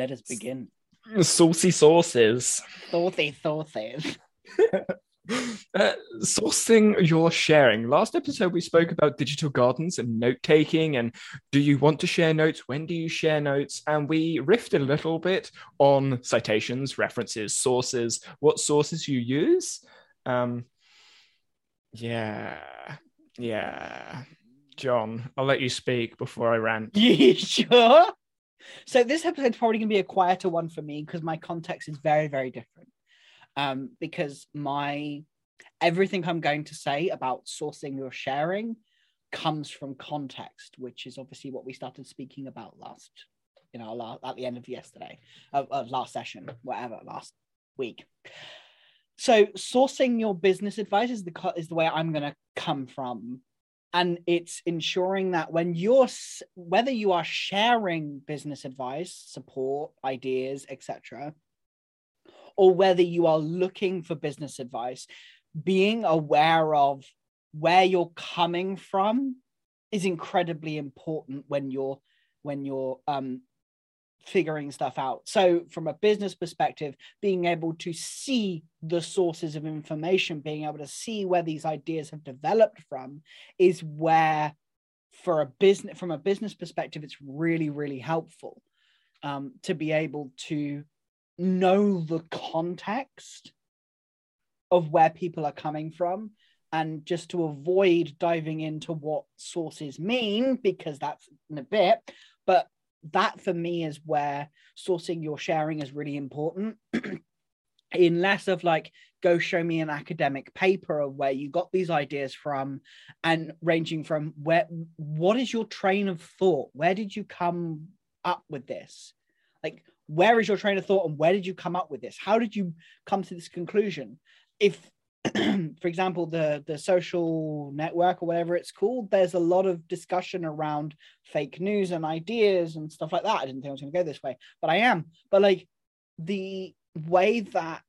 Let us begin. Saucy sauces. Saucy sauces. Uh, sourcing your sharing. Last episode, we spoke about digital gardens and note taking. And do you want to share notes? When do you share notes? And we riffed a little bit on citations, references, sources, what sources you use. Um, yeah, yeah. John, I'll let you speak before I rant. You sure? So this episode's probably going to be a quieter one for me because my context is very, very different. Um, because my everything I'm going to say about sourcing or sharing comes from context, which is obviously what we started speaking about last, you know, last, at the end of yesterday, of, of last session, whatever, last week. So sourcing your business advice is the is the way I'm going to come from and it's ensuring that when you're whether you are sharing business advice support ideas etc or whether you are looking for business advice being aware of where you're coming from is incredibly important when you're when you're um, figuring stuff out. So, from a business perspective, being able to see the sources of information, being able to see where these ideas have developed from, is where, for a business, from a business perspective, it's really, really helpful um, to be able to know the context of where people are coming from and just to avoid diving into what sources mean because that's in a bit but that for me is where sourcing your sharing is really important. In less of like go show me an academic paper of where you got these ideas from and ranging from where what is your train of thought? Where did you come up with this? Like where is your train of thought and where did you come up with this? How did you come to this conclusion? If for example, the the social network or whatever it's called, there's a lot of discussion around fake news and ideas and stuff like that. I didn't think I was going to go this way, but I am. But like the way that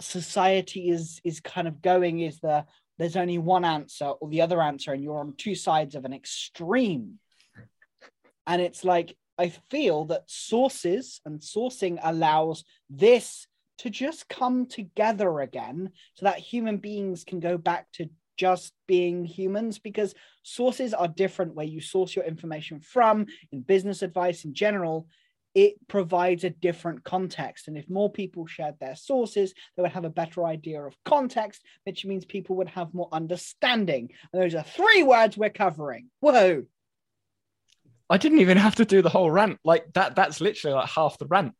society is is kind of going is the there's only one answer or the other answer, and you're on two sides of an extreme. And it's like I feel that sources and sourcing allows this to just come together again so that human beings can go back to just being humans because sources are different where you source your information from in business advice in general it provides a different context. And if more people shared their sources they would have a better idea of context which means people would have more understanding. And those are three words we're covering. Whoa. I didn't even have to do the whole rant. Like that that's literally like half the rant.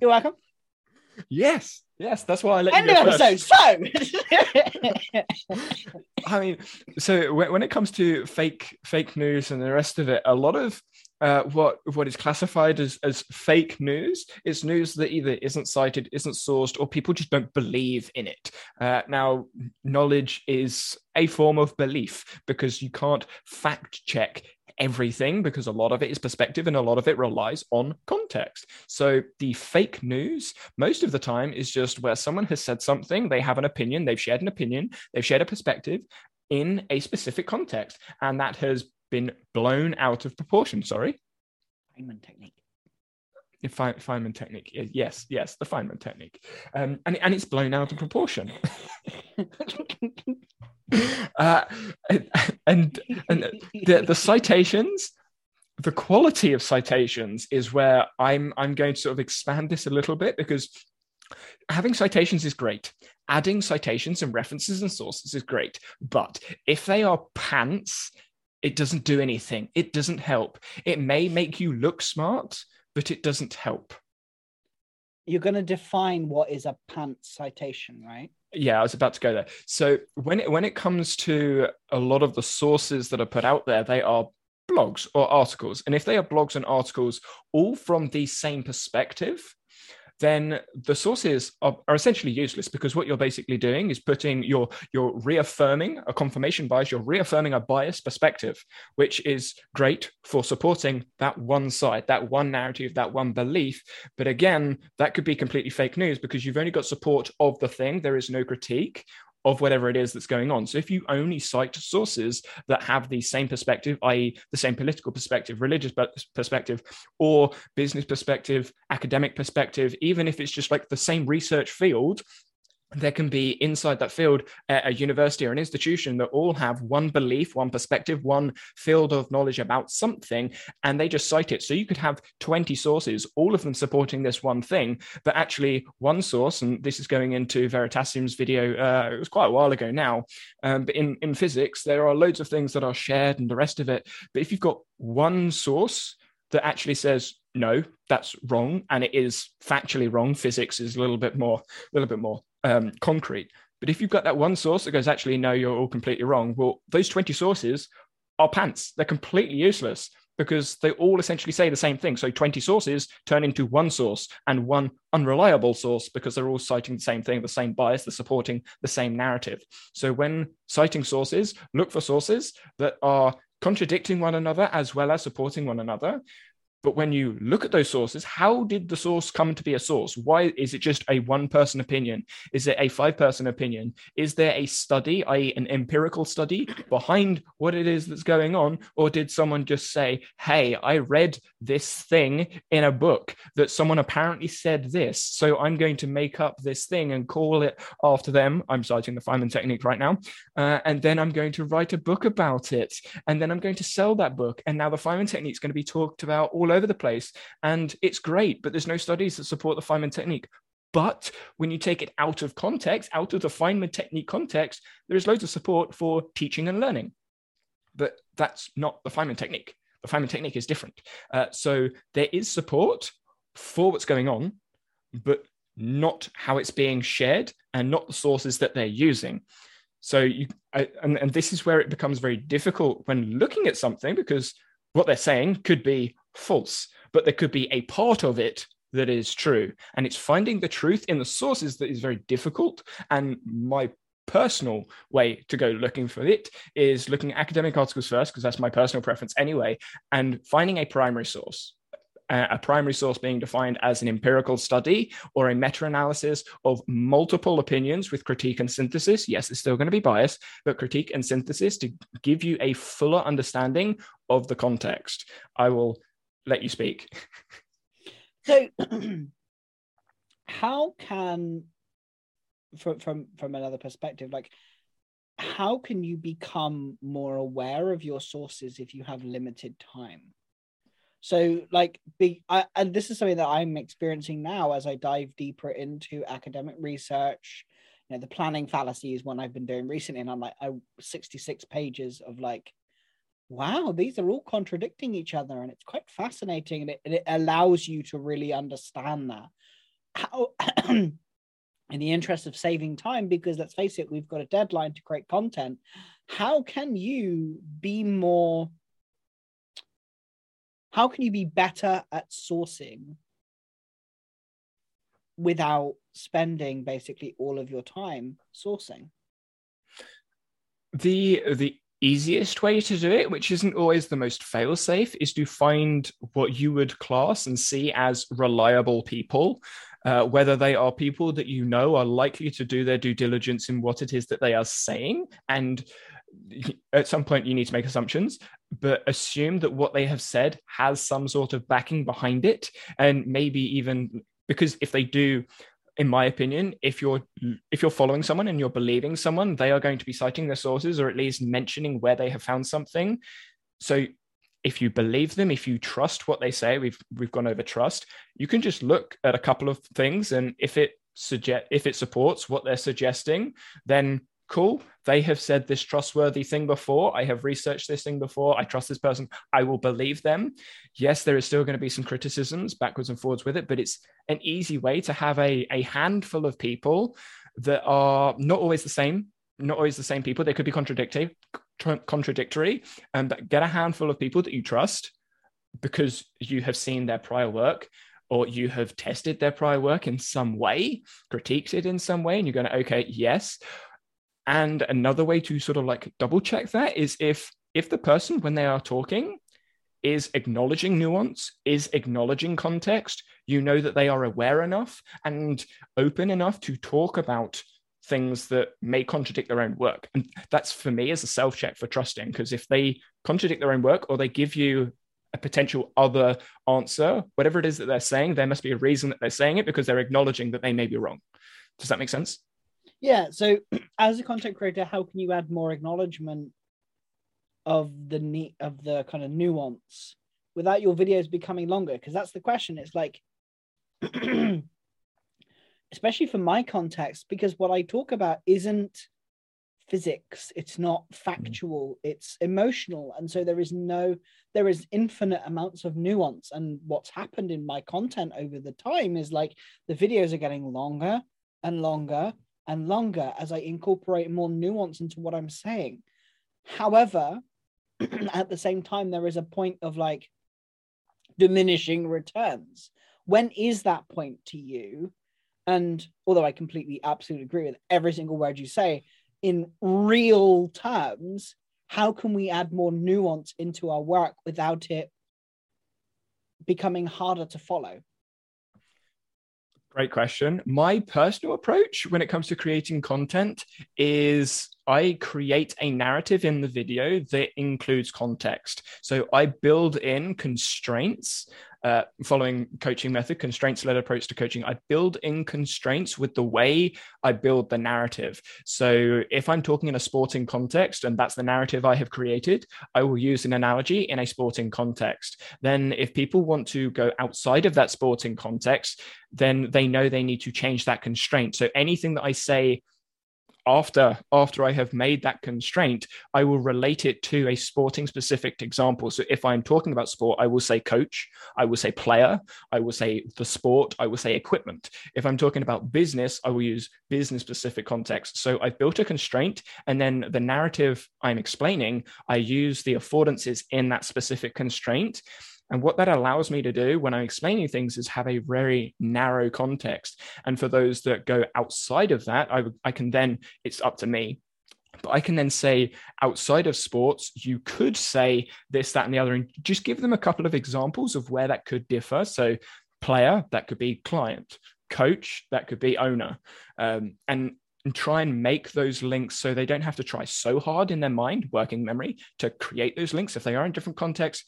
You're welcome Yes, yes, that's why I let End you of go episode. first. So, I mean, so when, when it comes to fake fake news and the rest of it, a lot of uh, what what is classified as as fake news is news that either isn't cited, isn't sourced, or people just don't believe in it. Uh, now, knowledge is a form of belief because you can't fact check everything because a lot of it is perspective and a lot of it relies on context. So the fake news, most of the time, is just where someone has said something, they have an opinion, they've shared an opinion, they've shared a perspective in a specific context, and that has been blown out of proportion. Sorry. Feynman technique. Feynman technique. Yes, yes, the Feynman technique. Um, and, and it's blown out of proportion. uh, and and the, the citations the quality of citations is where i'm i'm going to sort of expand this a little bit because having citations is great adding citations and references and sources is great but if they are pants it doesn't do anything it doesn't help it may make you look smart but it doesn't help. You're going to define what is a pants citation, right? yeah i was about to go there. So when it when it comes to a lot of the sources that are put out there they are blogs or articles. And if they are blogs and articles all from the same perspective then the sources are, are essentially useless because what you're basically doing is putting your you're reaffirming a confirmation bias you're reaffirming a biased perspective which is great for supporting that one side that one narrative that one belief. But again that could be completely fake news because you've only got support of the thing. There is no critique of whatever it is that's going on. So if you only cite sources that have the same perspective, i.e., the same political perspective, religious perspective, or business perspective, academic perspective, even if it's just like the same research field, there can be inside that field a university or an institution that all have one belief, one perspective, one field of knowledge about something, and they just cite it. So you could have 20 sources, all of them supporting this one thing, but actually one source, and this is going into Veritasium's video, uh, it was quite a while ago now, um, but in, in physics, there are loads of things that are shared and the rest of it. But if you've got one source that actually says, no, that's wrong, and it is factually wrong, physics is a little bit more, a little bit more um, concrete. But if you've got that one source that goes, actually, no, you're all completely wrong, well, those 20 sources are pants. They're completely useless because they all essentially say the same thing. So 20 sources turn into one source and one unreliable source because they're all citing the same thing, the same bias, they're supporting the same narrative. So when citing sources, look for sources that are contradicting one another as well as supporting one another. But when you look at those sources, how did the source come to be a source? Why is it just a one person opinion? Is it a five person opinion? Is there a study, i.e., an empirical study behind what it is that's going on? Or did someone just say, hey, I read this thing in a book that someone apparently said this. So I'm going to make up this thing and call it after them. I'm citing the Feynman technique right now. Uh, and then I'm going to write a book about it. And then I'm going to sell that book. And now the Feynman technique is going to be talked about all over the place. And it's great, but there's no studies that support the Feynman technique. But when you take it out of context, out of the Feynman technique context, there is loads of support for teaching and learning. But that's not the Feynman technique. The Feynman technique is different. Uh, so there is support for what's going on, but not how it's being shared and not the sources that they're using. So you I, and, and this is where it becomes very difficult when looking at something because what they're saying could be false, but there could be a part of it that is true. And it's finding the truth in the sources that is very difficult. And my personal way to go looking for it is looking at academic articles first, because that's my personal preference anyway, and finding a primary source. A primary source being defined as an empirical study or a meta analysis of multiple opinions with critique and synthesis. Yes, it's still going to be biased, but critique and synthesis to give you a fuller understanding of the context. I will let you speak. so, how can, from from from another perspective, like how can you become more aware of your sources if you have limited time? So, like, be I, and this is something that I'm experiencing now as I dive deeper into academic research. You know, the planning fallacy is one I've been doing recently, and I'm like, I 66 pages of like wow, these are all contradicting each other. And it's quite fascinating. And it, it allows you to really understand that. How, in the interest of saving time, because let's face it, we've got a deadline to create content. How can you be more? How can you be better at sourcing without spending basically all of your time sourcing? The the easiest way to do it, which isn't always the most fail safe, is to find what you would class and see as reliable people. Uh, whether they are people that you know are likely to do their due diligence in what it is that they are saying. And at some point, you need to make assumptions, but assume that what they have said has some sort of backing behind it. And maybe even because if they do, in my opinion, if you're if you're following someone and you're believing someone, they are going to be citing their sources or at least mentioning where they have found something. So if you believe them, if you trust what they say, we've we've gone over trust, you can just look at a couple of things and if it suggest if it supports what they're suggesting, then cool. They have said this trustworthy thing before. I have researched this thing before. I trust this person. I will believe them. Yes, there is still going to be some criticisms backwards and forwards with it, but it's an easy way to have a, a handful of people that are not always the same, not always the same people. They could be contradictory, contradictory, and but get a handful of people that you trust because you have seen their prior work or you have tested their prior work in some way, critiqued it in some way, and you're going, to, okay, yes, and another way to sort of like double check that is if if the person when they are talking is acknowledging nuance, is acknowledging context, you know that they are aware enough and open enough to talk about things that may contradict their own work. And that's for me as a self check for trusting, because if they contradict their own work or they give you a potential other answer, whatever it is that they're saying, there must be a reason that they're saying it because they're acknowledging that they may be wrong. Does that make sense? Yeah. So, as a content creator, how can you add more acknowledgement of the ne- of the kind of nuance without your videos becoming longer? Because that's the question. It's like, especially for my context, because what I talk about isn't physics it's not mm. factual it's emotional and so there is no there is infinite amounts of nuance and what's happened in my content over the time is like the videos are getting longer and longer and longer as i incorporate more nuance into what i'm saying. However at the same time there is a point of like diminishing returns. When is that point to you? And although i completely absolutely agree with every single word you say in real terms, how can we add more nuance into our work without it becoming harder to follow? Great question. My personal approach when it comes to creating content is I create a narrative in the video that includes context. So I build in constraints uh, following coaching method, constraints led approach to coaching, I build in constraints with the way I build the narrative. So if I'm talking in a sporting context and that's the narrative I have created, I will use an analogy in a sporting context. Then if people want to go outside of that sporting context, then they know they need to change that constraint. So anything that I say after after I have made that constraint, I will relate it to a sporting specific example. So if I'm talking about sport, I will say coach, I will say player, I will say the sport, I will say equipment. If I'm talking about business, I will use business specific context. So I've built a constraint, and then the narrative I'm explaining, I use the affordances in that specific constraint. And what that allows me to do when I'm explaining things is have a very narrow context. And for those that go outside of that, I, I can then, it's up to me. But I can then say outside of sports, you could say this, that, and the other, and just give them a couple of examples of where that could differ. So, player, that could be client, coach, that could be owner. Um, and and try and make those links so they don't have to try so hard in their mind, working memory, to create those links. If they are in different contexts,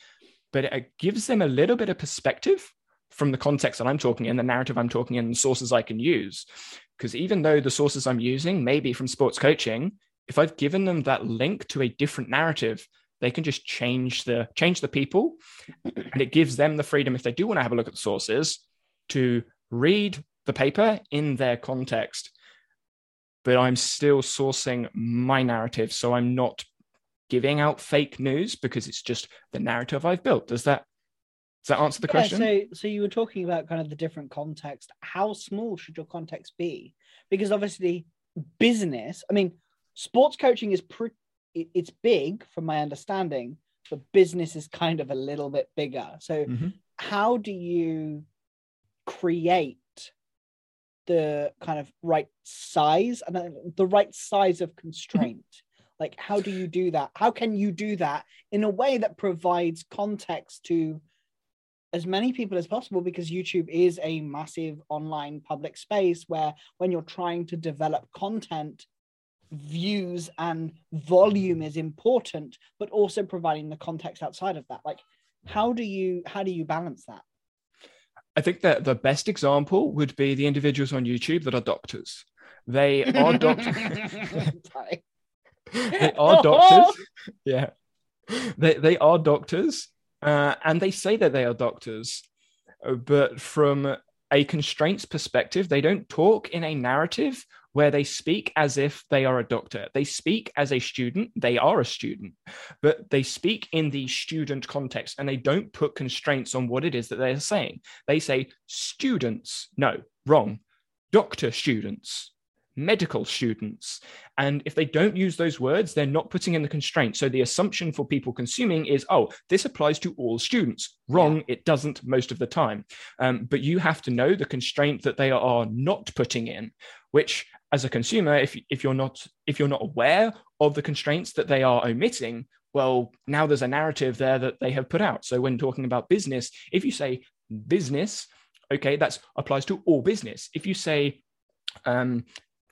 but it gives them a little bit of perspective from the context that I'm talking in, the narrative I'm talking in, the sources I can use. Because even though the sources I'm using may be from sports coaching, if I've given them that link to a different narrative, they can just change the change the people, and it gives them the freedom if they do want to have a look at the sources to read the paper in their context. But I'm still sourcing my narrative, so I'm not giving out fake news because it's just the narrative I've built. Does that does that answer the yeah, question? So, so you were talking about kind of the different context. How small should your context be? Because obviously, business. I mean, sports coaching is pretty. It's big, from my understanding, but business is kind of a little bit bigger. So, mm-hmm. how do you create the kind of right size and the right size of constraint? Like how do you do that? How can you do that in a way that provides context to as many people as possible? Because youtube is a massive online public space where when you're trying to develop content views and volume is important but also providing the context outside of that. Like how do you how do you balance that? I think that the best example would be the individuals on youtube that are doctors. They are doctors they are doctors. yeah, they they are doctors, uh, and they say that they are doctors, but from a constraints perspective, they don't talk in a narrative where they speak as if they are a doctor. They speak as a student. They are a student, but they speak in the student context and they don't put constraints on what it is that they're saying. They say students. No, wrong. Doctor students medical students. And if they don't use those words, they're not putting in the constraint. So the assumption for people consuming is, oh, this applies to all students. Wrong, it doesn't most of the time. Um, but you have to know the constraint that they are not putting in, which as a consumer, if, if you're not if you're not aware of the constraints that they are omitting, well, now there's a narrative there that they have put out. So when talking about business, if you say business, okay, that applies to all business. If you say um,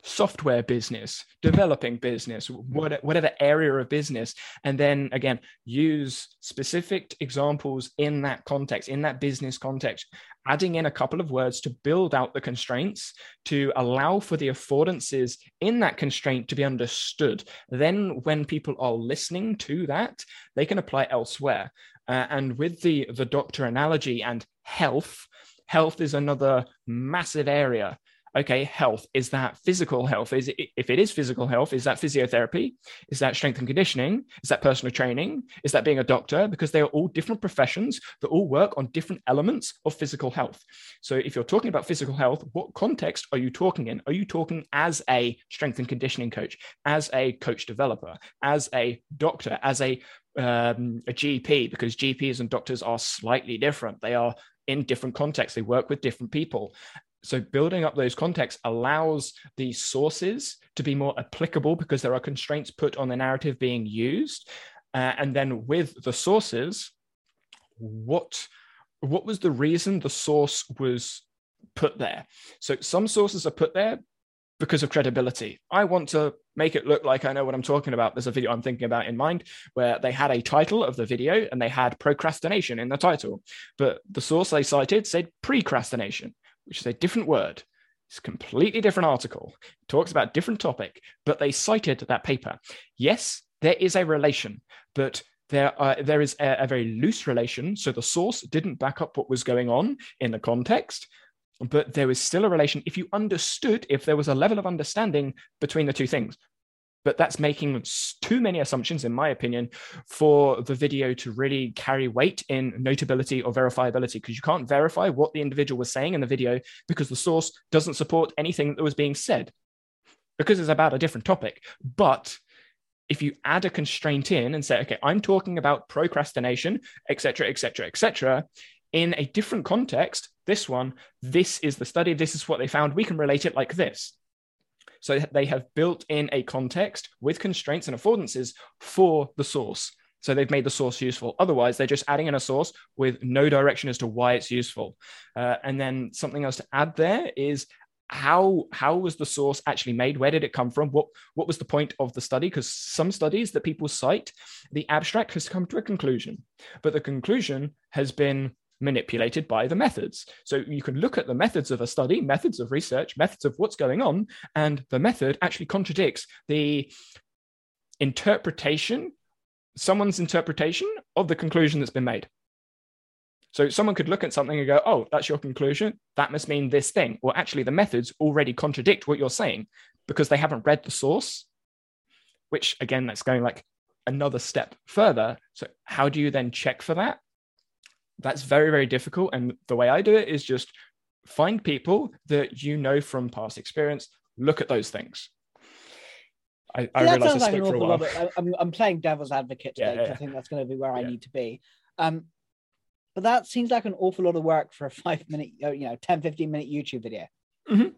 software business, developing business, whatever area of business. And then again, use specific examples in that context, in that business context, adding in a couple of words to build out the constraints to allow for the affordances in that constraint to be understood. Then, when people are listening to that, they can apply elsewhere. Uh, and with the, the doctor analogy and health, health is another massive area okay, health is that physical health? Is it, if it is physical health, is that physiotherapy? Is that strength and conditioning? Is that personal training? Is that being a doctor? Because they are all different professions that all work on different elements of physical health. So if you're talking about physical health, what context are you talking in? Are you talking as a strength and conditioning coach, as a coach developer, as a doctor, as a um, a GP? Because GPs and doctors are slightly different. They are in different contexts. They work with different people so building up those contexts allows the sources to be more applicable because there are constraints put on the narrative being used. Uh, and then with the sources what what was the reason the source was put there? So some sources are put there because of credibility. I want to make it look like i know what i'm talking about. There's a video i'm thinking about in mind where they had a title of the video and they had procrastination in the title. But the source they cited said precrastination which is a different word. It's a completely different article. It talks about different topic, but they cited that paper. Yes, there is a relation, but there, there is a, a very loose relation. So the source didn't back up what was going on in the context, but there was still a relation if you understood, if there was a level of understanding between the two things but that's making too many assumptions, in my opinion, for the video to really carry weight in notability or verifiability, because you can't verify what the individual was saying in the video because the source doesn't support anything that was being said because it's about a different topic. But if you add a constraint in and say, okay, I'm talking about procrastination, etc., etc., etc., in a different context, this one, this is the study, this is what they found, we can relate it like this so they have built in a context with constraints and affordances for the source. So they've made the source useful. Otherwise, they're just adding in a source with no direction as to why it's useful. Uh, and then something else to add there is how how was the source actually made where did it come from what what was the point of the study because some studies that people cite the abstract has come to a conclusion but the conclusion has been manipulated by the methods. So you can look at the methods of a study, methods of research, methods of what's going on, and the method actually contradicts the interpretation, someone's interpretation of the conclusion that's been made. So someone could look at something and go, oh, that's your conclusion. That must mean this thing. Well, actually, the methods already contradict what you're saying because they haven't read the source, which again, that's going like another step further. So, how do you then check for that? That's very very difficult and the way i do it is just find people that you know from past experience look at those things I, I that sounds like an awful lot. I'm, I'm playing devil's advocate today because yeah, yeah. I think that's going to be where I need to be. Um, but that seems like an awful lot of work for a five minute, you know, 10, 15 minute YouTube video. Mm-hmm.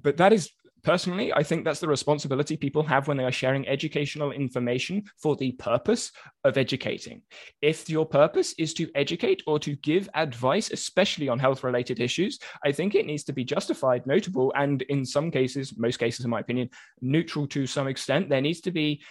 But that is personally, I think that's the responsibility people have when they are sharing educational information for the purpose of educating. If your purpose is to educate or to give advice, especially on health related issues, I think it needs to be justified, notable, and in some cases, most cases, in my opinion, neutral to some extent. There needs to be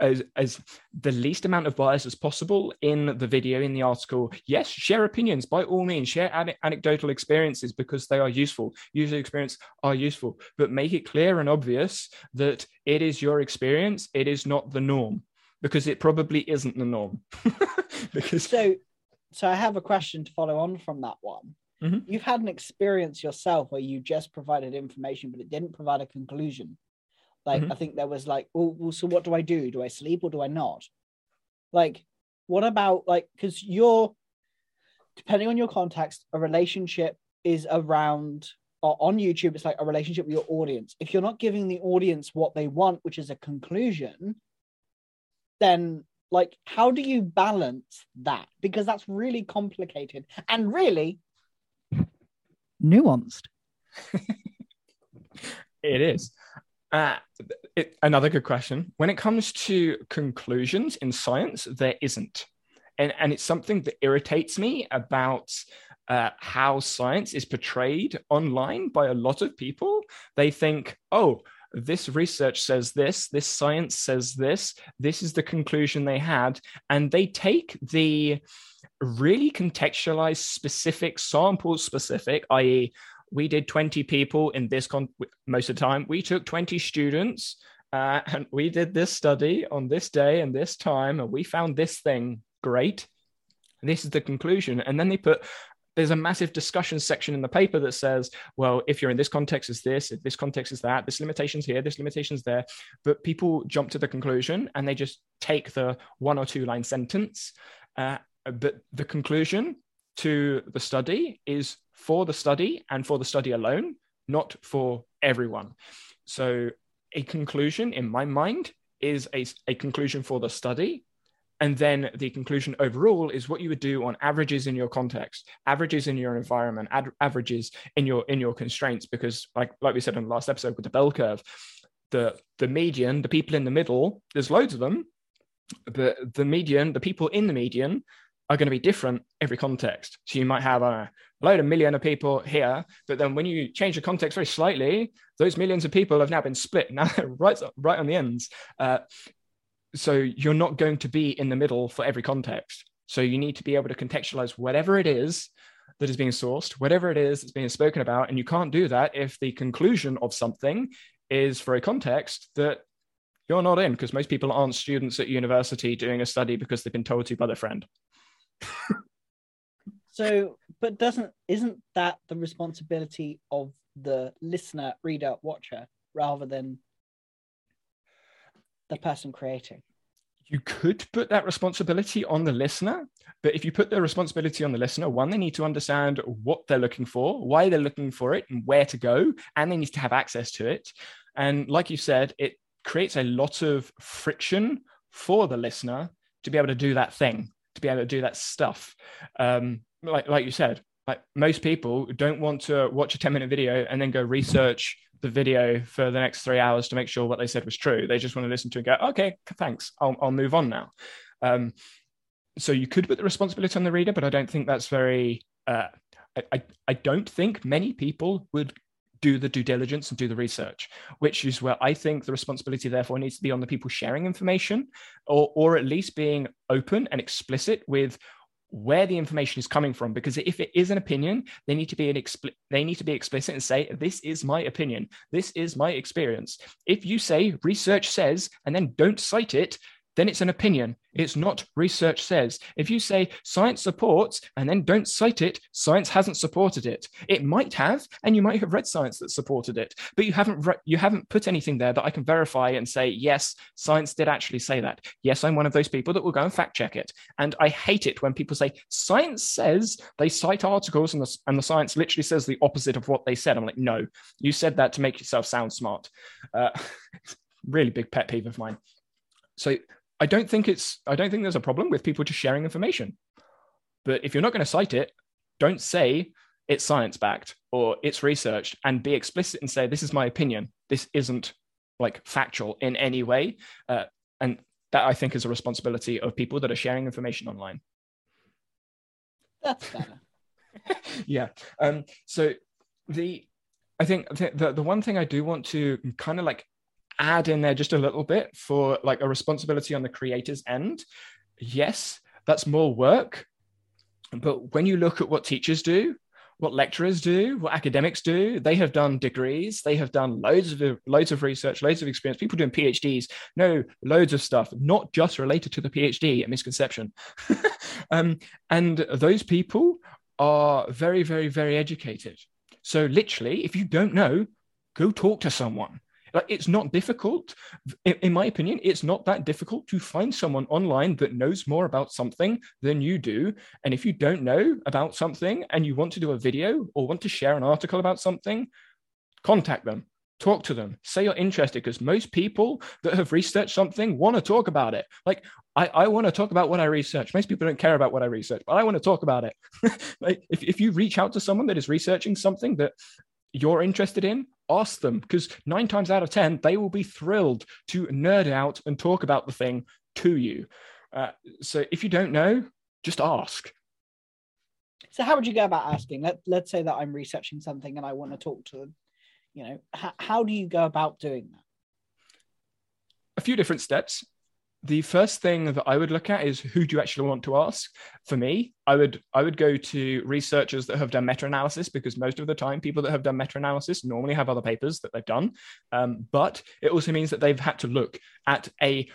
as, as the least amount of bias as possible in the video in the article. Yes share opinions. By all means share an- anecdotal experiences because they are useful. User experience are useful. But make it clear and obvious that it is your experience. It is not the norm because it probably isn't the norm. Because so so i have a question to follow on from that one. Mm-hmm. you've had an experience yourself where you just provided information but it didn't provide a conclusion like mm-hmm. I think there was like, well, well, so what do I do? Do I sleep or do I not? Like, what about like because you're depending on your context, a relationship is around or on YouTube, it's like a relationship with your audience. If you're not giving the audience what they want, which is a conclusion, then like how do you balance that? Because that's really complicated and really nuanced. it is. Uh, it, another good question. When it comes to conclusions in science, there isn't. And, and it's something that irritates me about uh, how science is portrayed online by a lot of people. They think, oh, this research says this, this science says this, this is the conclusion they had. And they take the really contextualized, specific, sample specific, i.e., we did 20 people in this con- most of the time. We took 20 students uh, and we did this study on this day and this time, and we found this thing great. This is the conclusion. And then they put there's a massive discussion section in the paper that says, well, if you're in this context, is this, if this context is that, this limitation's here, this limitation's there. But people jump to the conclusion and they just take the one or two line sentence. Uh, but the conclusion to the study is for the study and for the study alone, not for everyone. So a conclusion in my mind is a, a conclusion for the study and then the conclusion overall is what you would do on averages in your context averages in your environment ad- averages in your in your constraints because like like we said in the last episode with the bell curve the the median the people in the middle there's loads of them but the median the people in the median are going to be different every context so you might have a load of million of people here but then when you change the context very slightly those millions of people have now been split now right right on the ends uh, so you're not going to be in the middle for every context. So you need to be able to contextualize whatever it is that is being sourced, whatever it is that's being spoken about. And you can't do that if the conclusion of something is for a context that you're not in, because most people aren't students at university doing a study because they've been told to by their friend. So, but doesn't isn't that the responsibility of the listener, reader, watcher, rather than the person creating. You could put that responsibility on the listener, but if you put the responsibility on the listener, one, they need to understand what they're looking for, why they're looking for it, and where to go, and they need to have access to it. And like you said, it creates a lot of friction for the listener to be able to do that thing, to be able to do that stuff. Um, like, like you said, like most people don't want to watch a 10 minute video and then go research the video for the next three hours to make sure what they said was true. They just want to listen to it and go, okay, thanks, I'll, I'll move on now. Um, so you could put the responsibility on the reader, but I don't think that's very. Uh, I, I, I don't think many people would do the due diligence and do the research, which is where I think the responsibility therefore needs to be on the people sharing information, or or at least being open and explicit with where the information is coming from. Because if it is an opinion they need to be an expl- they need to be explicit and say this is my opinion. This is my experience. If you say research says and then don't cite it then it's an opinion. It's not research says. If you say science supports and then don't cite it, science hasn't supported it. It might have, and you might have read science that supported it, but you haven't re- you haven't put anything there that I can verify and say yes, science did actually say that. Yes, I'm one of those people that will go and fact check it. And I hate it when people say science says they cite articles and the, and the science literally says the opposite of what they said. I'm like, no, you said that to make yourself sound smart. Uh, really big pet peeve of mine. So I don't think it's I don't think there's a problem with people just sharing information. But if you're not going to cite it, don't say it's science backed or it's researched and be explicit and say this is my opinion. This isn't like factual in any way. Uh, and that I think is a responsibility of people that are sharing information online. That's better. yeah. Um, so the I think the, the one thing I do want to kind of like add in there just a little bit for like a responsibility on the creator's end. Yes, that's more work. But when you look at what teachers do, what lecturers do, what academics do, they have done degrees, they have done loads of loads of research, loads of experience. People doing PhDs know loads of stuff, not just related to the PhD. A misconception. um, and those people are very, very, very educated. So literally, if you don't know, go talk to someone. Like it's not difficult, in, in, my opinion, it's not that difficult to find someone online that knows more about something than you do. And if you don't know about something and you want to do a video or want to share an article about something, contact them, talk to them, say you're interested. Because most people that have researched something want to talk about it. Like I, I want to talk about what I research. Most people don't care about what I research, but I want to talk about it. like if, if you reach out to someone that is researching something that you're interested in, ask them because nine times out of 10, they will be thrilled to nerd out and talk about the thing to you. Uh, so if you don't know, just ask. So how would you go about asking? Let, let's say that I'm researching something and I want to talk to, them. you know, h- how do you go about doing that? A few different steps the first thing that I would look at is who do you actually want to ask? For me, I would I would go to researchers that have done meta-analysis because most of the time people that have done meta-analysis normally have other papers that they've done. Um, but it also means that they've had to look at a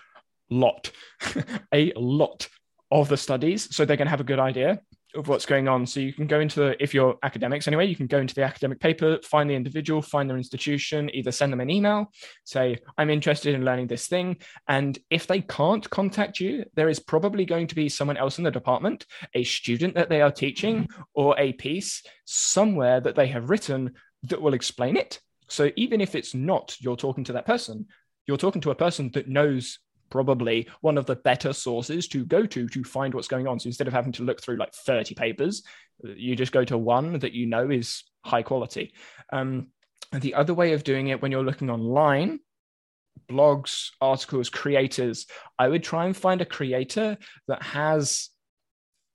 lot, a lot of the studies. So they're going to have a good idea of what's going on. So you can go into the, if you're academics anyway, you can go into the academic paper, find the individual, find their institution, either send them an email, say, I'm interested in learning this thing. And if they can't contact you, there is probably going to be someone else in the department, a student that they are teaching, mm-hmm. or a piece somewhere that they have written that will explain it. So even if it's not you're talking to that person, you're talking to a person that knows probably one of the better sources to go to to find what's going on. So instead of having to look through like 30 papers, you just go to one that you know is high quality. Um, the other way of doing it when you're looking online, blogs, articles, creators, I would try and find a creator that has,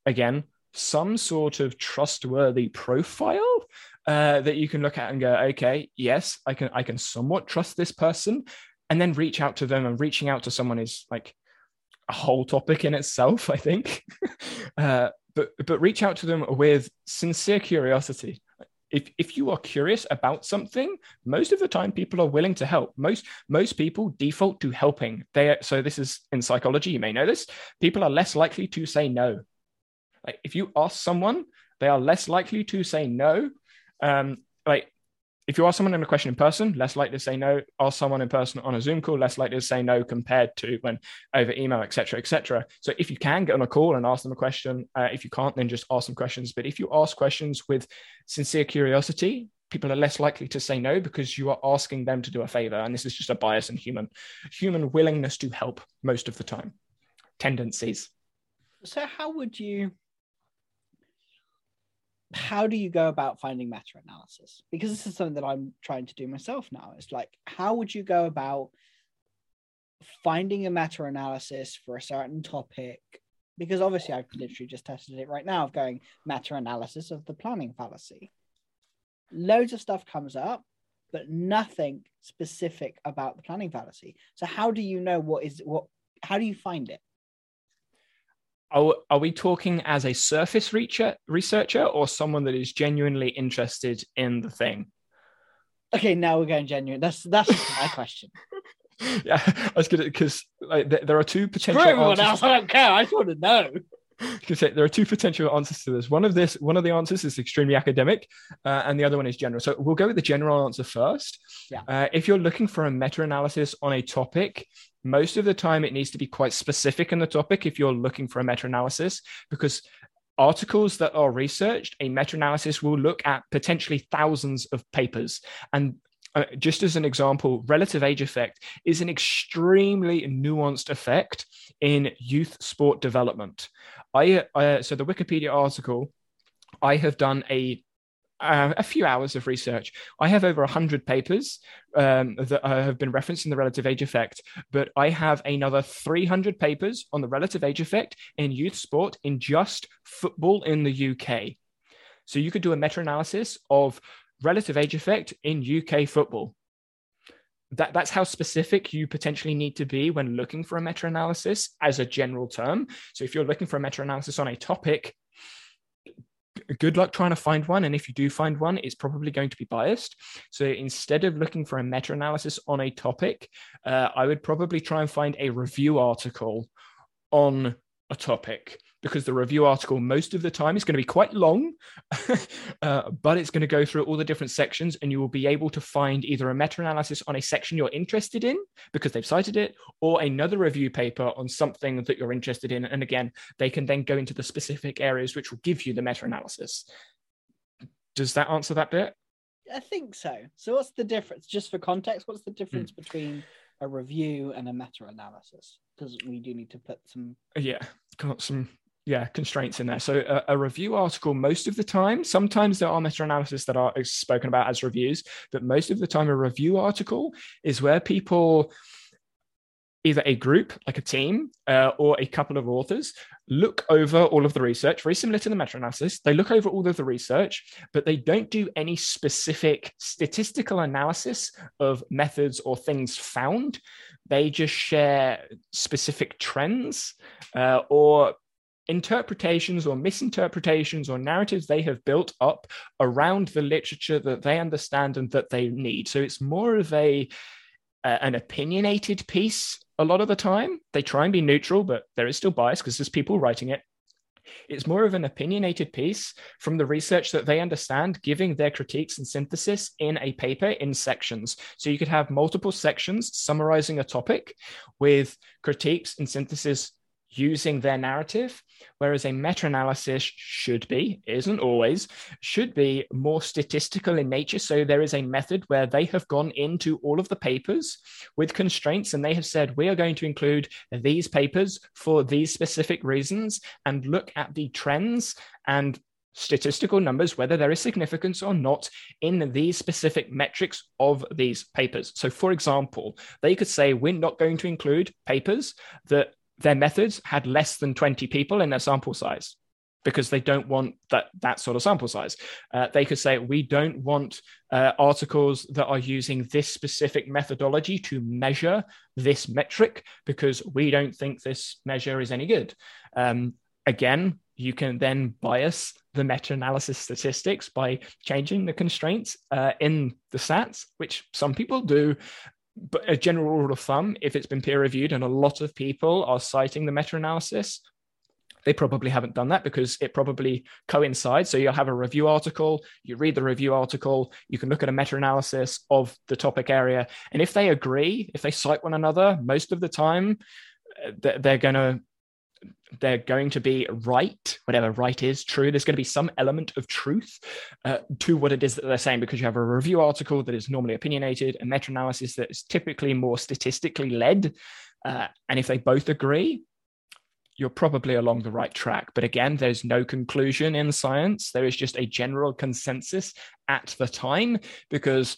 again, some sort of trustworthy profile uh, that you can look at and go, okay, yes, I can, I can somewhat trust this person, and then reach out to them and reaching out to someone is like a whole topic in itself i think. Uh, but but reach out to them with sincere curiosity. If, if you are curious about something most of the time people are willing to help. Most most people default to helping. They are, so this is in psychology you may know this people are less likely to say no. Like if you ask someone they are less likely to say no. Um, like if you ask someone in a question in person, less likely to say no. Ask someone in person on a Zoom call, less likely to say no compared to when over email, etc., etc. So if you can get on a call and ask them a question, uh, if you can't, then just ask them questions. But if you ask questions with sincere curiosity, people are less likely to say no because you are asking them to do a favor. And this is just a bias in human human willingness to help most of the time. Tendencies. So how would you how do you go about finding meta analysis? Because this is something that I'm trying to do myself now. It's like, how would you go about finding a meta analysis for a certain topic? Because obviously, I've literally just tested it right now of going meta analysis of the planning fallacy. Loads of stuff comes up, but nothing specific about the planning fallacy. So, how do you know what is what? How do you find it? Are, are we talking as a surface reacher, researcher or someone that is genuinely interested in the thing? Okay, now we're going genuine. That's that's my question. Yeah, I was gonna because like there are two potential. For everyone else, I don't care. I just want to know. Because there are two potential answers to this. One of this, one of the answers is extremely academic, uh, and the other one is general. So we'll go with the general answer first. Yeah. Uh, if you're looking for a meta-analysis on a topic, most of the time it needs to be quite specific in the topic if you're looking for a meta-analysis because articles that are researched a meta-analysis will look at potentially thousands of papers. And uh, just as an example relative age effect is an extremely nuanced effect in youth sport development. I uh, so the wikipedia article i have done a uh, a few hours of research. I have over 100 papers um, that uh, have been referenced in the relative age effect, but I have another 300 papers on the relative age effect in youth sport in just football in the UK. So you could do a meta analysis of relative age effect in UK football. That, that's how specific you potentially need to be when looking for a meta analysis as a general term. So, if you're looking for a meta analysis on a topic, good luck trying to find one. And if you do find one, it's probably going to be biased. So instead of looking for a meta analysis on a topic, uh, I would probably try and find a review article on a topic because the review article most of the time is going to be quite long, uh, but it's going to go through all the different sections and you will be able to find either a meta analysis on a section you're interested in because they've cited it or another review paper on something that you're interested in. And again, they can then go into the specific areas which will give you the meta analysis. Does that answer that bit? I think so. So, what's the difference? Just for context, what's the difference mm. between a review and a meta analysis? Because we do need to put some. Yeah, got some yeah constraints in there so a, a, review article most of the time sometimes there are meta-analysis that are spoken about as reviews but most of the time a review article is where people either a group like a team uh, or a couple of authors look over all of the research, very similar to the meta analysis. They look over all of the research, but they don't do any specific statistical analysis of methods or things found. They just share specific trends uh, or interpretations or misinterpretations or narratives they have built up around the literature that they understand and that they need. So it's more of a uh, an opinionated piece a lot of the time. They try and be neutral, but there is still bias because there's people writing it. It's more of an opinionated piece from the research that they understand, giving their critiques and synthesis in a paper in sections. So you could have multiple sections summarizing a topic with critiques and synthesis using their narrative, whereas a meta analysis should be, isn't always, should be more statistical in nature. So there is a method where they have gone into all of the papers with constraints and they have said, we are going to include these papers for these specific reasons and look at the trends and statistical numbers, whether there is significance or not in these specific metrics of these papers. So, for example, they could say, we're not going to include papers that their methods had less than 20 people in their sample size because they don't want that that sort of sample size. Uh, they could say we don't want uh, articles that are using this specific methodology to measure this metric because we don't think this measure is any good. Um, again, you can then bias the meta-analysis statistics by changing the constraints uh, in the stats, which some people do but a general rule of thumb, if it's been peer reviewed and a lot of people are citing the meta analysis, they probably haven't done that because it probably coincides. So you'll have a review article, you read the review article, you can look at a meta analysis of the topic area. And if they agree, if they cite one another, most of the time, uh, they're going to they're going to be right, whatever right is true. There's going to be some element of truth uh, to what it is that they're saying because you have a review article that is normally opinionated, a meta analysis that is typically more statistically led. Uh, and if they both agree, you're probably along the right track. But again, there's no conclusion in science. There is just a general consensus at the time because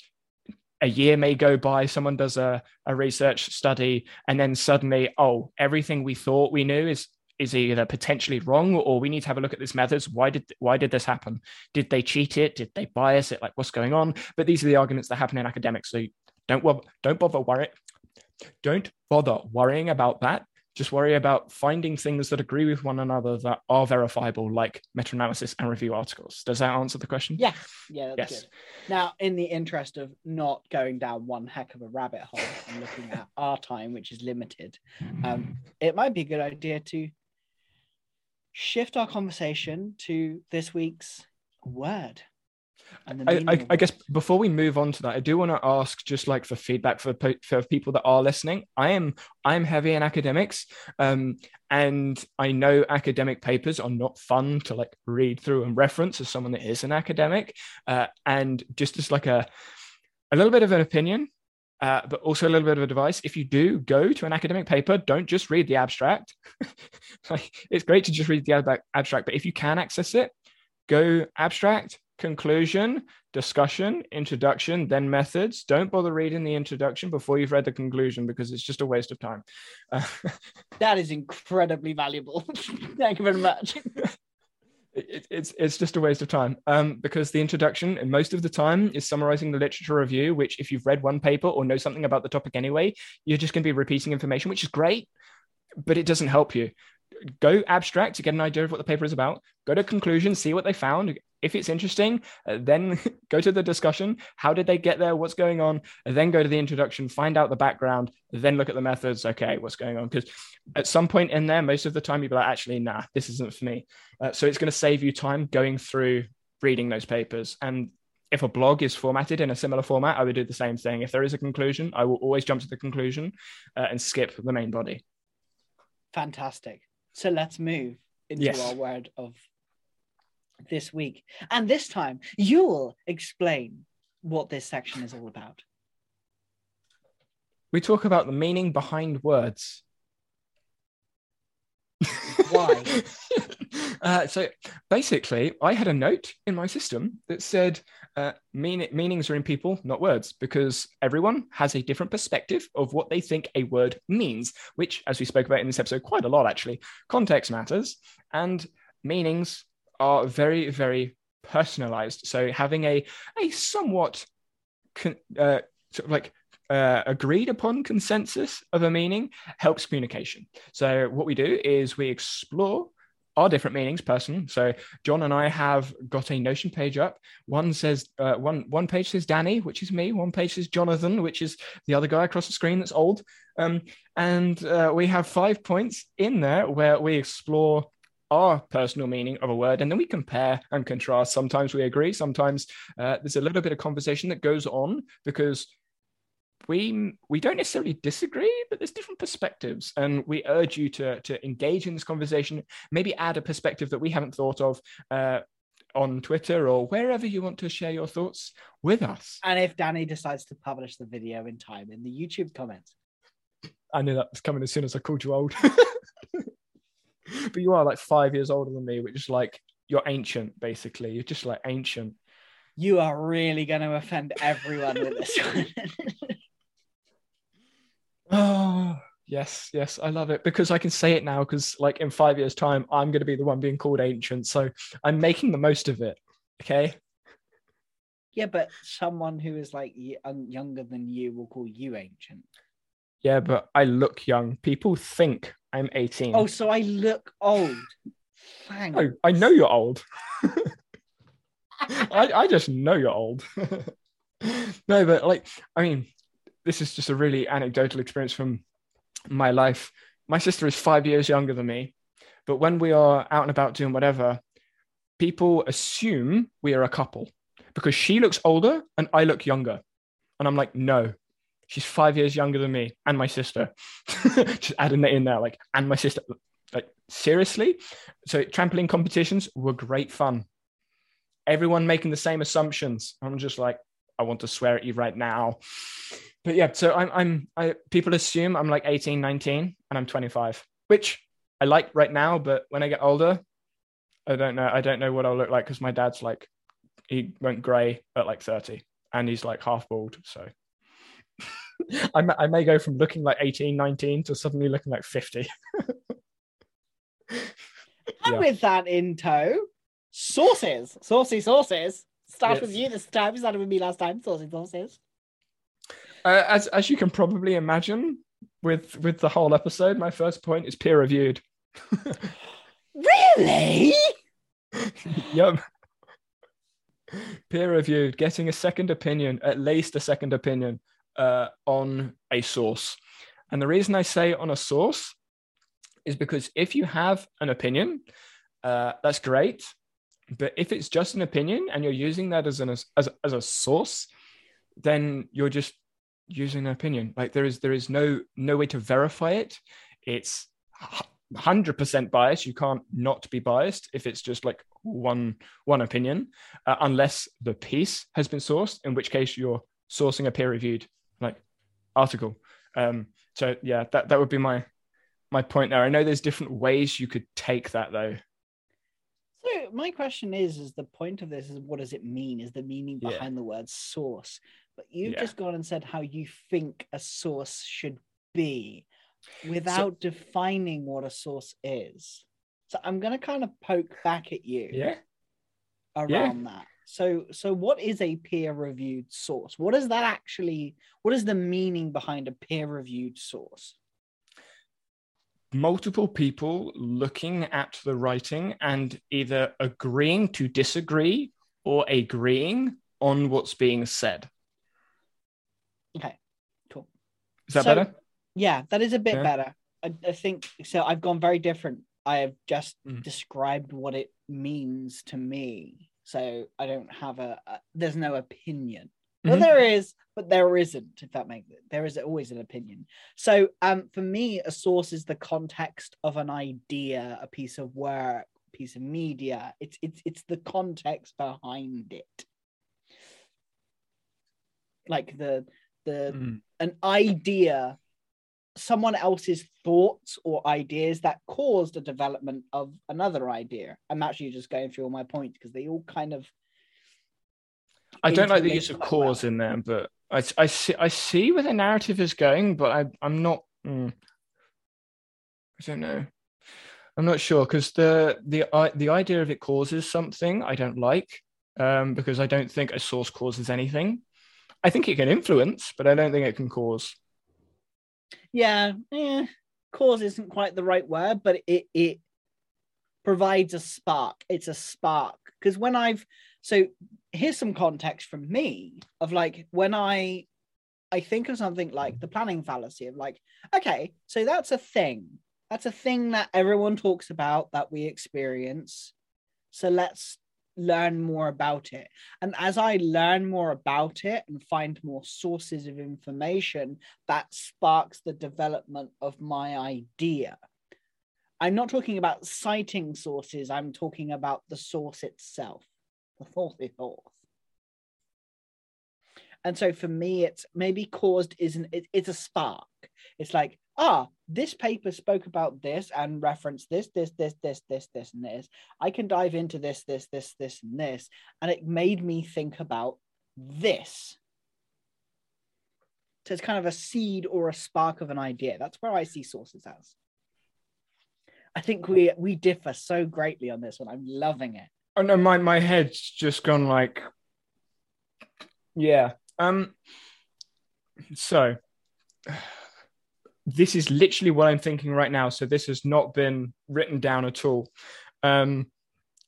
a year may go by, someone does a, a research study, and then suddenly, oh, everything we thought we knew is is either potentially wrong or we need to have a look at this methods. Why did why did this happen? Did they cheat it? Did they bias it? Like what's going on? But these are the arguments that happen in academics so don't don't bother worry don't bother worrying about that just worry about finding things that agree with one another that are verifiable, like meta analysis and review articles. Does that answer the question? Yeah. Yeah. yes. Good. Now, in the interest of not going down one heck of a rabbit hole and looking at our time, which is limited, um, it might be a good idea to shift our conversation to this week's word. I, I, I, guess before we move on to that, I do want to ask, just like for feedback for for people that are listening. I am I am heavy in academics, um, and I know academic papers are not fun to like read through and reference as someone that is an academic. Uh, and just as like a a little bit of an opinion, uh, but also a little bit of advice. If you do go to an academic paper, don't just read the abstract. like, it's great to just read the abstract, but if you can access it, go abstract, conclusion, discussion, introduction, then methods. Don't bother reading the introduction before you've read the conclusion because it's just a waste of time. Uh, that is incredibly valuable. Thank you very much. it, it's it's just a waste of time um, because the introduction and most of the time is summarizing the literature review which if you've read one paper or know something about the topic anyway you're just going to be repeating information which is great but it doesn't help you go abstract to get an idea of what the paper is about go to conclusion see what they found if it's interesting uh, then go to the discussion. How did they get there? What's going on? And then go to the introduction find out the background then look at the methods. Okay what's going on? Because at some point in there most of the time you'll be like actually nah this isn't for me. Uh, so it's going to save you time going through reading those papers. And if a blog is formatted in a similar format i would do the same thing. If there is a conclusion i will always jump to the conclusion uh, and skip the main body. Fantastic. So let's move into yes. our word of this week. And this time, you'll explain what this section is all about. We talk about the meaning behind words. Why? Uh, so basically, I had a note in my system that said uh, mean- meanings are in people, not words, because everyone has a different perspective of what they think a word means, which, as we spoke about in this episode quite a lot actually, context matters. And meanings are very, very personalized. So having a, a somewhat con- uh, sort of like uh, agreed upon consensus of a meaning helps communication. So what we do is we explore our different meanings personally. So John and I have got a Notion page up. One says uh, one one page says Danny, which is me. One page says Jonathan, which is the other guy across the screen that's old. Um, and uh, we have five points in there where we explore our personal meaning of a word and then we compare and contrast. Sometimes we agree sometimes uh, there's a little bit of conversation that goes on because we we don't necessarily disagree but there's different perspectives and we urge you to to engage in this conversation maybe add a perspective that we haven't thought of uh, on twitter or wherever you want to share your thoughts with us. And if Danny decides to publish the video in time in the YouTube comments, i knew that was coming as soon as i called you old but you are like five years older than me which is like you're ancient basically you're just like ancient you are really going to offend everyone with this one. Oh, yes, yes, I love it because I can say it now because, like, in five years' time, I'm going to be the one being called ancient. So I'm making the most of it. Okay. yeah, but someone who is like younger than you will call you ancient. Yeah, but I look young. People think I'm 18. Oh, so I look old. Thanks. No, I know you're old. I, I just know you're old. no, but like, I mean, this is just a really anecdotal experience from my life. My sister is five years younger than me, but when we are out and about doing whatever, people assume we are a couple because she looks older and I look younger. And I'm like, no, she's five years younger than me and my sister. just adding that in there, like, and my sister. Like, seriously? So, trampoline competitions were great fun. Everyone making the same assumptions. I'm just like, I want to swear at you right now. But yeah, so I'm, I'm, I, people assume I'm like 18, 19, and I'm 25, which I like right now. But when I get older, I don't know. I don't know what I'll look like because my dad's like, he went grey at like 30 and he's like half bald. So I, may, I may go from looking like 18, 19 to suddenly looking like 50. And Yeah. with that in tow, sauces, saucy sources. Start Yes. with you this time. Started with me last time. Saucy sauces. Uh, as as you can probably imagine, with with the whole episode, my first point is peer reviewed. Really? yep. Peer reviewed, getting a second opinion, at least a second opinion, uh, on a source. And the reason I say on a source is because if you have an opinion, uh, that's great. But if it's just an opinion and you're using that as an as, as a source, then you're just using an opinion. Like there is there is no no way to verify it. It's hundred percent biased. You can't not be biased if it's just like one one opinion, uh, unless the piece has been sourced, in which case you're sourcing a peer reviewed article. Um, so yeah, that that would be my my point there. I know there's different ways you could take that though. So my question is: Is the point of this is what does it mean? Is the meaning Yeah. behind the word source? But you've Yeah. just gone and said how you think a source should be, without defining what a source is. So I'm going to kind of poke back at you Yeah. around that. So so what is a peer reviewed source? What is that actually? What is the meaning behind a peer reviewed source? multiple people looking at the writing and either agreeing to disagree or agreeing on what's being said. Okay, cool. Is that So- better? Yeah, that is a bit Yeah. better. I, I think so. I've gone very different. I have just Mm. described what it means to me. So I don't have a, a there's no opinion. Well, Mhm. there is, but there isn't. If that makes it, there is always an opinion. So, um, for me, a source is the context of an idea, a piece of work, piece of media. It's it's it's the context behind it. Like the the Mm. an idea someone else's thoughts or ideas that caused the development of another idea. I'm actually just going through all my points because they all kind of. I don't like the use of cause in there, but I, I see I see where the narrative is going, but I I'm not. Mm, I don't know. I'm not sure because the the the idea of it causes something I don't like um, because I don't think a source causes anything. I think it can influence, but I don't think it can cause. Yeah, yeah. Cause isn't quite the right word, but it it provides a spark. It's a spark because when I've so here's some context from me of like when I I think of something like the planning fallacy of like okay, so that's a thing. That's a thing that everyone talks about that we experience. So let's learn more about it. And as I learn more about it and find more sources of information, that sparks the development of my idea. I'm not talking about citing sources, I'm talking about the source itself, the source itself. And so for me, it's maybe caused isn't it, it's a spark. It's like, ah, this paper spoke about this and referenced this, this, this, this, this, this, and this. I can dive into this, this, this, this, and this. And it made me think about this. So it's kind of a seed or a spark of an idea. That's where I see sources as. I think we we differ so greatly on this one. I'm loving it. Oh no, my my head's just gone like yeah. Um so this is literally what I'm thinking right now. So this has not been written down at all. Um,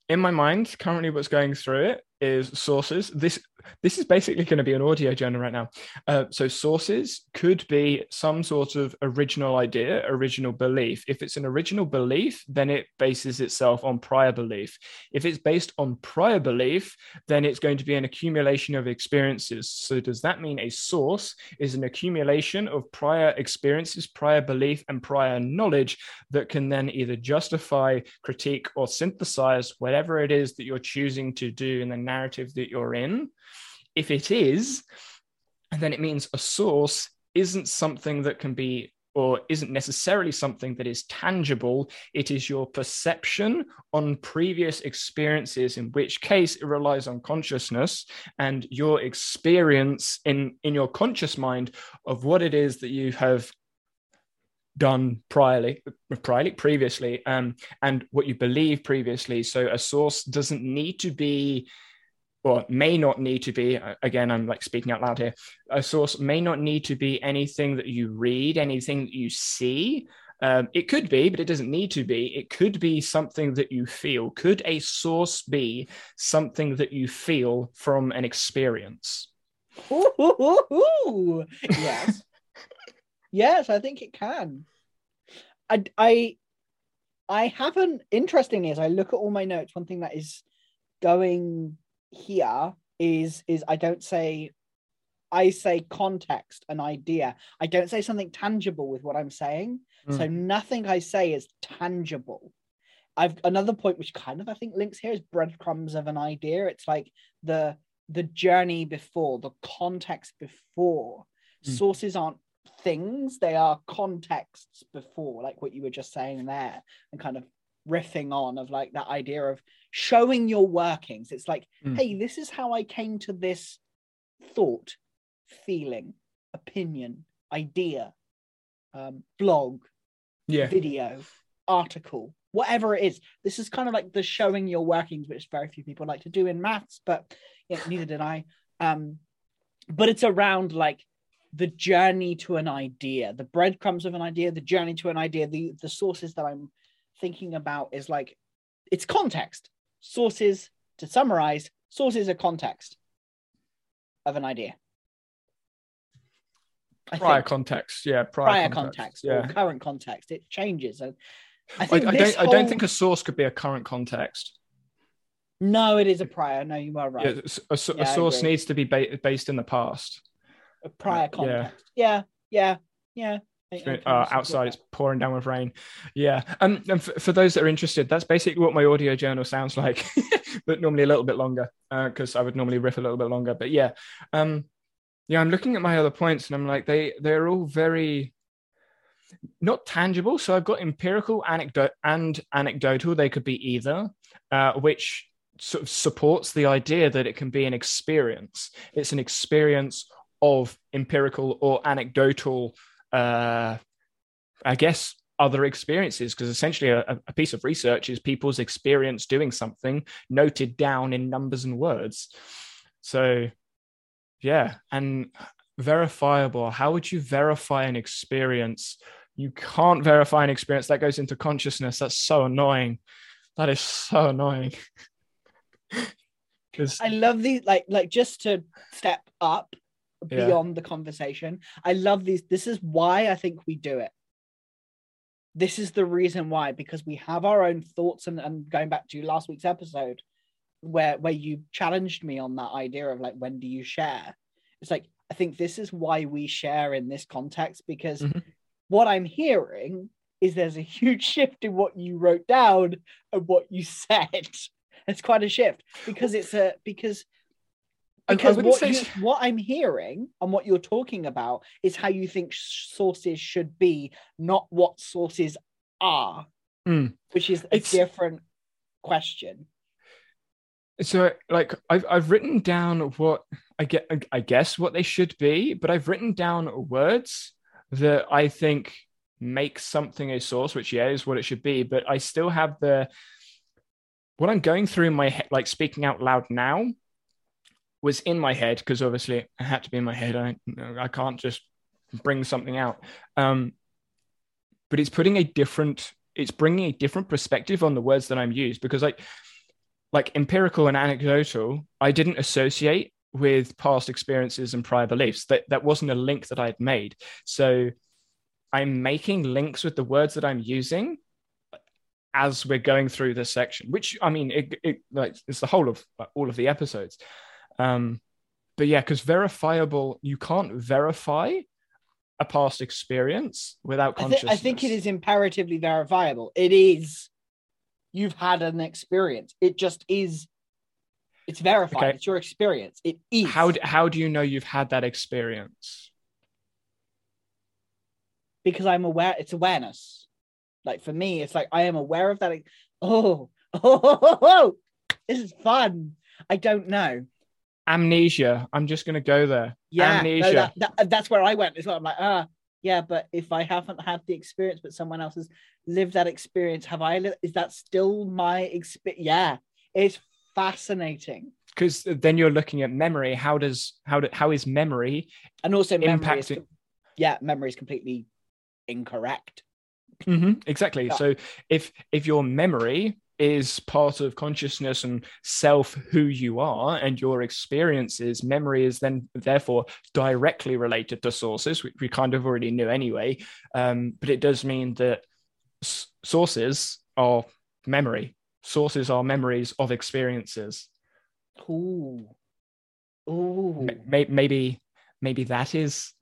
in my mind, currently, what's going through it is sources. This this is basically going to be an audio journal right now. Uh, so sources could be some sort of original idea, original belief. If it's an original belief, then it bases itself on prior belief. If it's based on prior belief, then it's going to be an accumulation of experiences. So does that mean a source is an accumulation of prior experiences, prior belief, and prior knowledge that can then either justify, critique, or synthesize whatever it is that you're choosing to do in the narrative that you're in? If it is, then it means a source isn't something that can be or isn't necessarily something that is tangible. It is your perception on previous experiences, in which case it relies on consciousness and your experience in, in your conscious mind of what it is that you have done priorly, priorly previously, um, and what you believe previously. So a source doesn't need to be or may not need to be again i'm like speaking out loud here a source may not need to be anything that you read anything that you see. Um, it could be but it doesn't need to be. It could be something that you feel. Could a source be something that you feel from an experience? Ooh, yes. Yes i think it can. I i i haven't interestingly as i look at all my notes one thing that is going here is is I don't say I say context, an idea. I don't say something tangible with what I'm saying. Mm. So nothing I say is tangible. I've another point which kind of I think links here is breadcrumbs of an idea. It's like the the journey before, the context before. Mm. Sources aren't things, they are contexts before, like what you were just saying there, and kind of riffing on of like that idea of showing your workings. It's like, mm. hey, this is how I came to this thought, feeling, opinion, idea, um, blog, yeah. video, article, whatever it is. This is kind of like the showing your workings, which very few people like to do in maths, but yeah, neither did I. Um, but it's around like the journey to an idea, the breadcrumbs of an idea, the journey to an idea, the the sources that I'm thinking about is like it's context. Sources, to summarize, sources are context of an idea. I prior think. context, yeah, prior, prior context, context yeah. or current context. It changes. And I, think I, I don't. Whole... I don't think a source could be a current context. No, it is a prior. No, you are right. Yeah, a, a, yeah, a source needs to be ba- based in the past. A prior context. Yeah, yeah, yeah. yeah. Uh, outside it's pouring down with rain yeah um, and for, for, those that are interested that's basically what my audio journal sounds like but normally a little bit longer because uh, i would normally riff a little bit longer but yeah um yeah i'm looking at my other points and i'm like they they're all very not tangible. So I've got empirical, anecdote, and anecdotal. They could be either, uh, which sort of supports the idea that it can be an experience. It's an experience of empirical or anecdotal, uh, I guess, other experiences. Because essentially, a, a piece of research is people's experience doing something noted down in numbers and words. So, yeah, and verifiable. How would you verify an experience? You can't verify an experience that goes into consciousness. That's so annoying. That is so annoying. Because I love these like like just to step up Yeah. beyond the conversation. I love these. This is why I think we do it. This is the reason why, because we have our own thoughts and, and going back to last week's episode where where you challenged me on that idea of like when do you share? It's like I think this is why we share in this context because Mhm. what I'm hearing is there's a huge shift in what you wrote down and what you said. It's quite a shift because it's a because because what, you, what I'm hearing and what you're talking about is how you think sources should be, not what sources are, Mm. which is a It's- different question. so like I've I've written down what I get I guess what they should be, but I've written down words that I think make something a source, which yeah is what it should be. But I still have the what I'm going through in my head, like speaking out loud now, was in my head because obviously it had to be in my head. I I can't just bring something out. Um, but it's putting a different, it's bringing a different perspective on the words that I'm used because like like empirical and anecdotal, I didn't associate with past experiences and prior beliefs. That that wasn't a link that I had made. So I'm making links with the words that I'm using as we're going through this section, which I mean, it, it like it's the whole of all of the episodes. Um, but yeah, because verifiable, you can't verify a past experience without I, thi- consciousness. I think it is imperatively verifiable. It is. You've had an experience. It just is. It's verified. Okay. It's your experience. It is. How how do you know you've had that experience? because I'm aware. It's awareness. Like for me, it's like I am aware of that. Oh, oh, oh, Oh, oh, this is fun. I don't know. Amnesia. I'm just going to go there. Yeah, no, Amnesia. that, that, that's where I went as well. I'm like, ah, yeah, but if I haven't had the experience, but someone else has lived that experience, have I? Li- is that still my experience? Yeah, it's fascinating. because then you're looking at memory. How does how do, how is memory And also, memory impacting? com- yeah, memory is completely incorrect. Mm-hmm, exactly. Yeah. So if if your memory is part of consciousness and self who you are and your experiences memory is then therefore directly related to sources which we kind of already knew anyway. Um, but it does mean that s- sources are memory. Sources are memories of experiences. Ooh, ooh, M- maybe maybe that is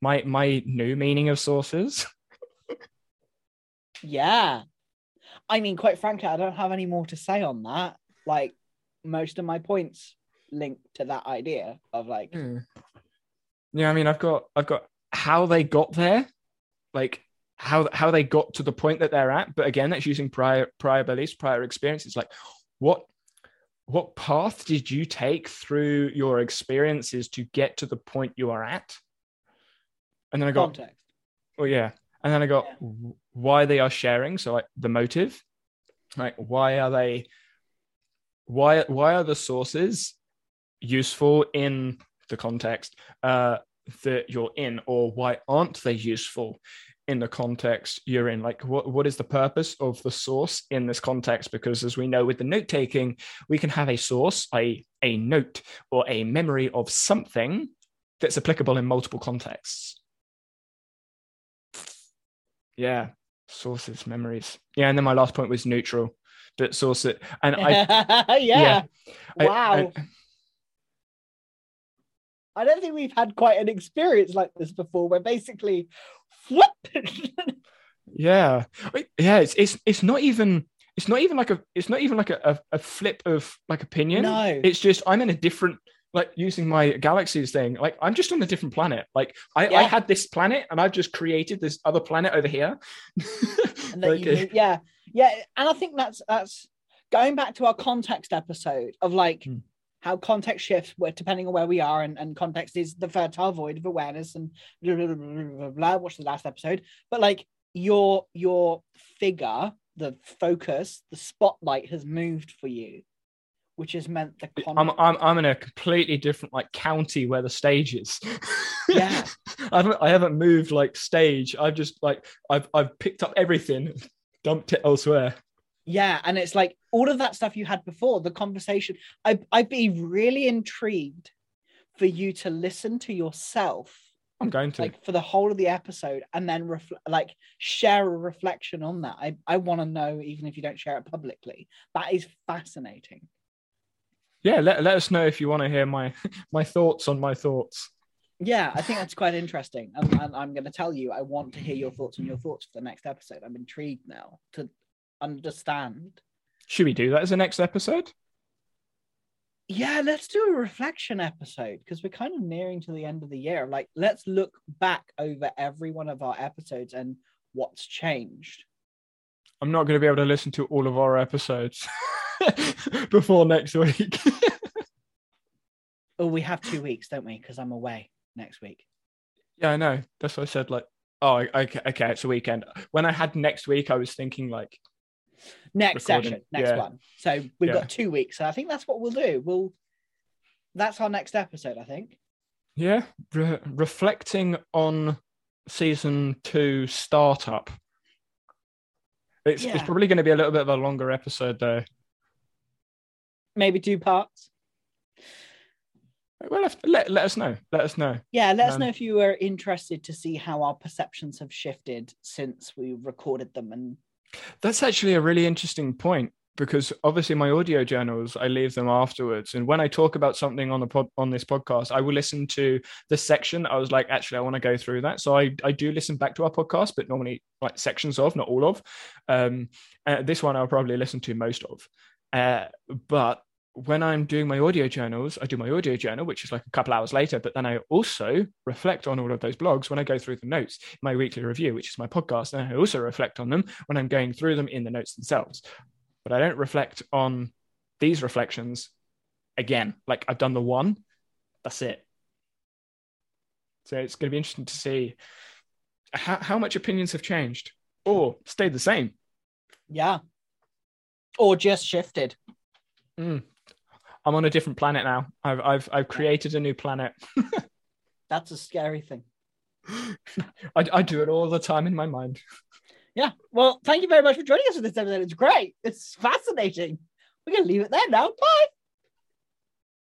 my my new meaning of sources. Yeah. I mean, quite frankly, I don't have any more to say on that. Like, most of my points link to that idea of like, Hmm. Yeah, I mean, I've got, I've got how they got there, like how how they got to the point that they're at. But again, that's using prior prior beliefs, prior experiences. Like, what what path did you take through your experiences to get to the point you are at? And then I got, context. oh yeah, and then I got Yeah. why they are sharing. So like the motive, like why are they, why why are the sources useful in the context uh, that you're in, or why aren't they useful in the context you're in? Like, what, what is the purpose of the source in this context? Because as we know with the note taking, we can have a source, a, a note, or a memory of something that's applicable in multiple contexts. Yeah, sources, memories. Yeah, and then my last point was neutral, but source it. And I, yeah. yeah, Wow. I- I don't think we've had quite an experience like this before where basically whoop Yeah, yeah. It's it's it's not even it's not even like a it's not even like a, a, a flip of like opinion. no It's just I'm in a different like using my galaxies thing like i'm just on a different planet like i, Yeah. I had this planet and i've just created this other planet over here and that Like, you, yeah yeah and i think that's that's going back to our context episode of like Hmm. how context shifts where depending on where we are and, and context is the fertile void of awareness and blah, blah, blah, blah, blah, blah. watch the last episode but like your your figure the focus the spotlight has moved for you which has meant the con- I'm, I'm i'm in a completely different like county where the stage is Yeah. I haven't I haven't moved like stage. I've just like I've I've picked up everything, dumped it elsewhere. Yeah, and it's like all of that stuff you had before, the conversation. I I'd be really intrigued for you to listen to yourself I'm going to. like for the whole of the episode and then refl- like share a reflection on that. I I want to know even if you don't share it publicly. That is fascinating. Yeah, let, let us know if you want to hear my my thoughts on my thoughts. Yeah, I think that's quite interesting. And, and I'm going to tell you, I want to hear your thoughts on your thoughts for the next episode. I'm intrigued now to understand. Should we do that as a next episode? Yeah, let's do a reflection episode because we're kind of nearing to the end of the year. Like, let's look back over every one of our episodes and what's changed. I'm not going to be able to listen to all of our episodes before next week. Oh, we have two weeks, don't we? Because I'm away next week. yeah, I know. That's what I said. Like, oh, okay, okay, it's a weekend. When I had next week, I was thinking like, Next Recording, session, next yeah. one. So we've Yeah. got two weeks. So I think that's what we'll do. We'll. That's our next episode, I think. yeah, re- reflecting on season two startup. It's, it's probably going to be a little bit of a longer episode though. Maybe two parts. Well, let, let us know. Let us know. Yeah, let us Um, know if you are interested to see how our perceptions have shifted since we recorded them. And That's actually a really interesting point because obviously my audio journals I leave them afterwards, and when I talk about something on the pod, on this podcast, I will listen to the section. I was like, actually, I want to go through that, so I I do listen back to our podcast, but normally like sections of, not all of. Um, uh, this one I'll probably listen to most of, uh, but when I'm doing my audio journals, I do my audio journal, which is like a couple hours later, but then I also reflect on all of those blogs when I go through the notes, my weekly review, which is my podcast. And I also reflect on them when I'm going through them in the notes themselves. But I don't reflect on these reflections again. Like I've done the one, that's it. So it's going to be interesting to see how, how much opinions have changed or stayed the same. yeah, or just shifted. Mm. I'm on a different planet now. I've I've I've created a new planet. That's a scary thing. I, I do it all the time in my mind. Yeah. Well, thank you very much for joining us for this episode. It's great. It's fascinating. We're going to leave it there now. Bye.